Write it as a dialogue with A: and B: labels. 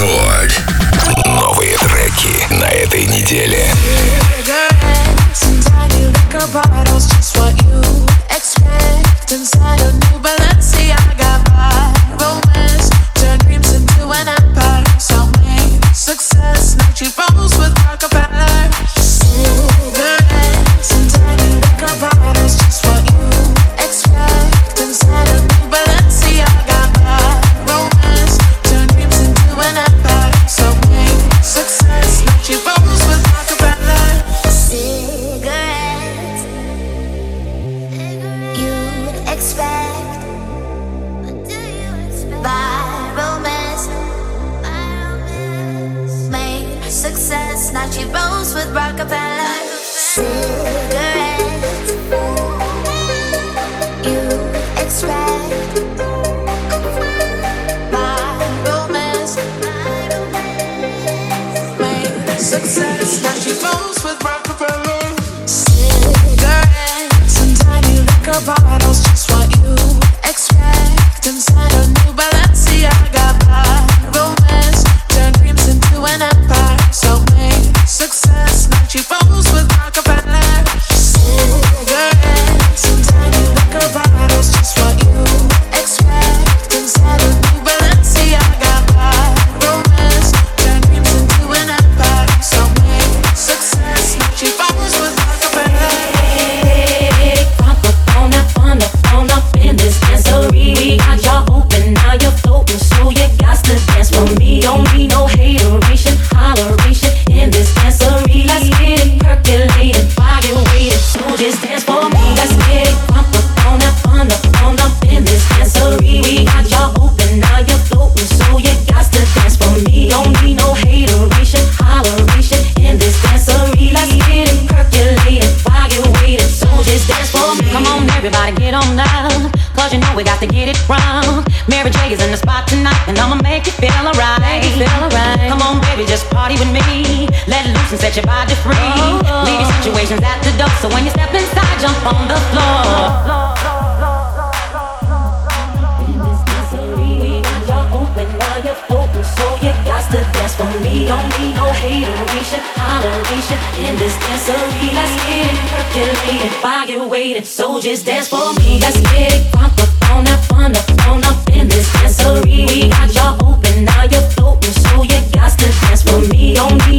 A: Рекорд. Новые треки на этой неделе.
B: Inside a new Balenciaga romance, turn dreams into an empire. So made success, now she rolls with Rockefeller. Now she rolls with Rockefeller.
C: Cigarettes, you'd expect. By romance, success, now she rolls with Rockefeller.
D: We got we got to get it wrong. Mary J is in the spot tonight, and I'ma make you feel alright. Feel alright. Come on, baby, just party with me. Let loose and set your body free. Oh, oh, oh. Leave your situations at the door, so when you step inside, jump on the floor. In this dancery, we got y'all open, now you're open, so you got to dance for me. Don't need no hateration, holleration in this dancery. Let's get it percolated, fire waited, so just dance for me. Let's get it crunk me on me.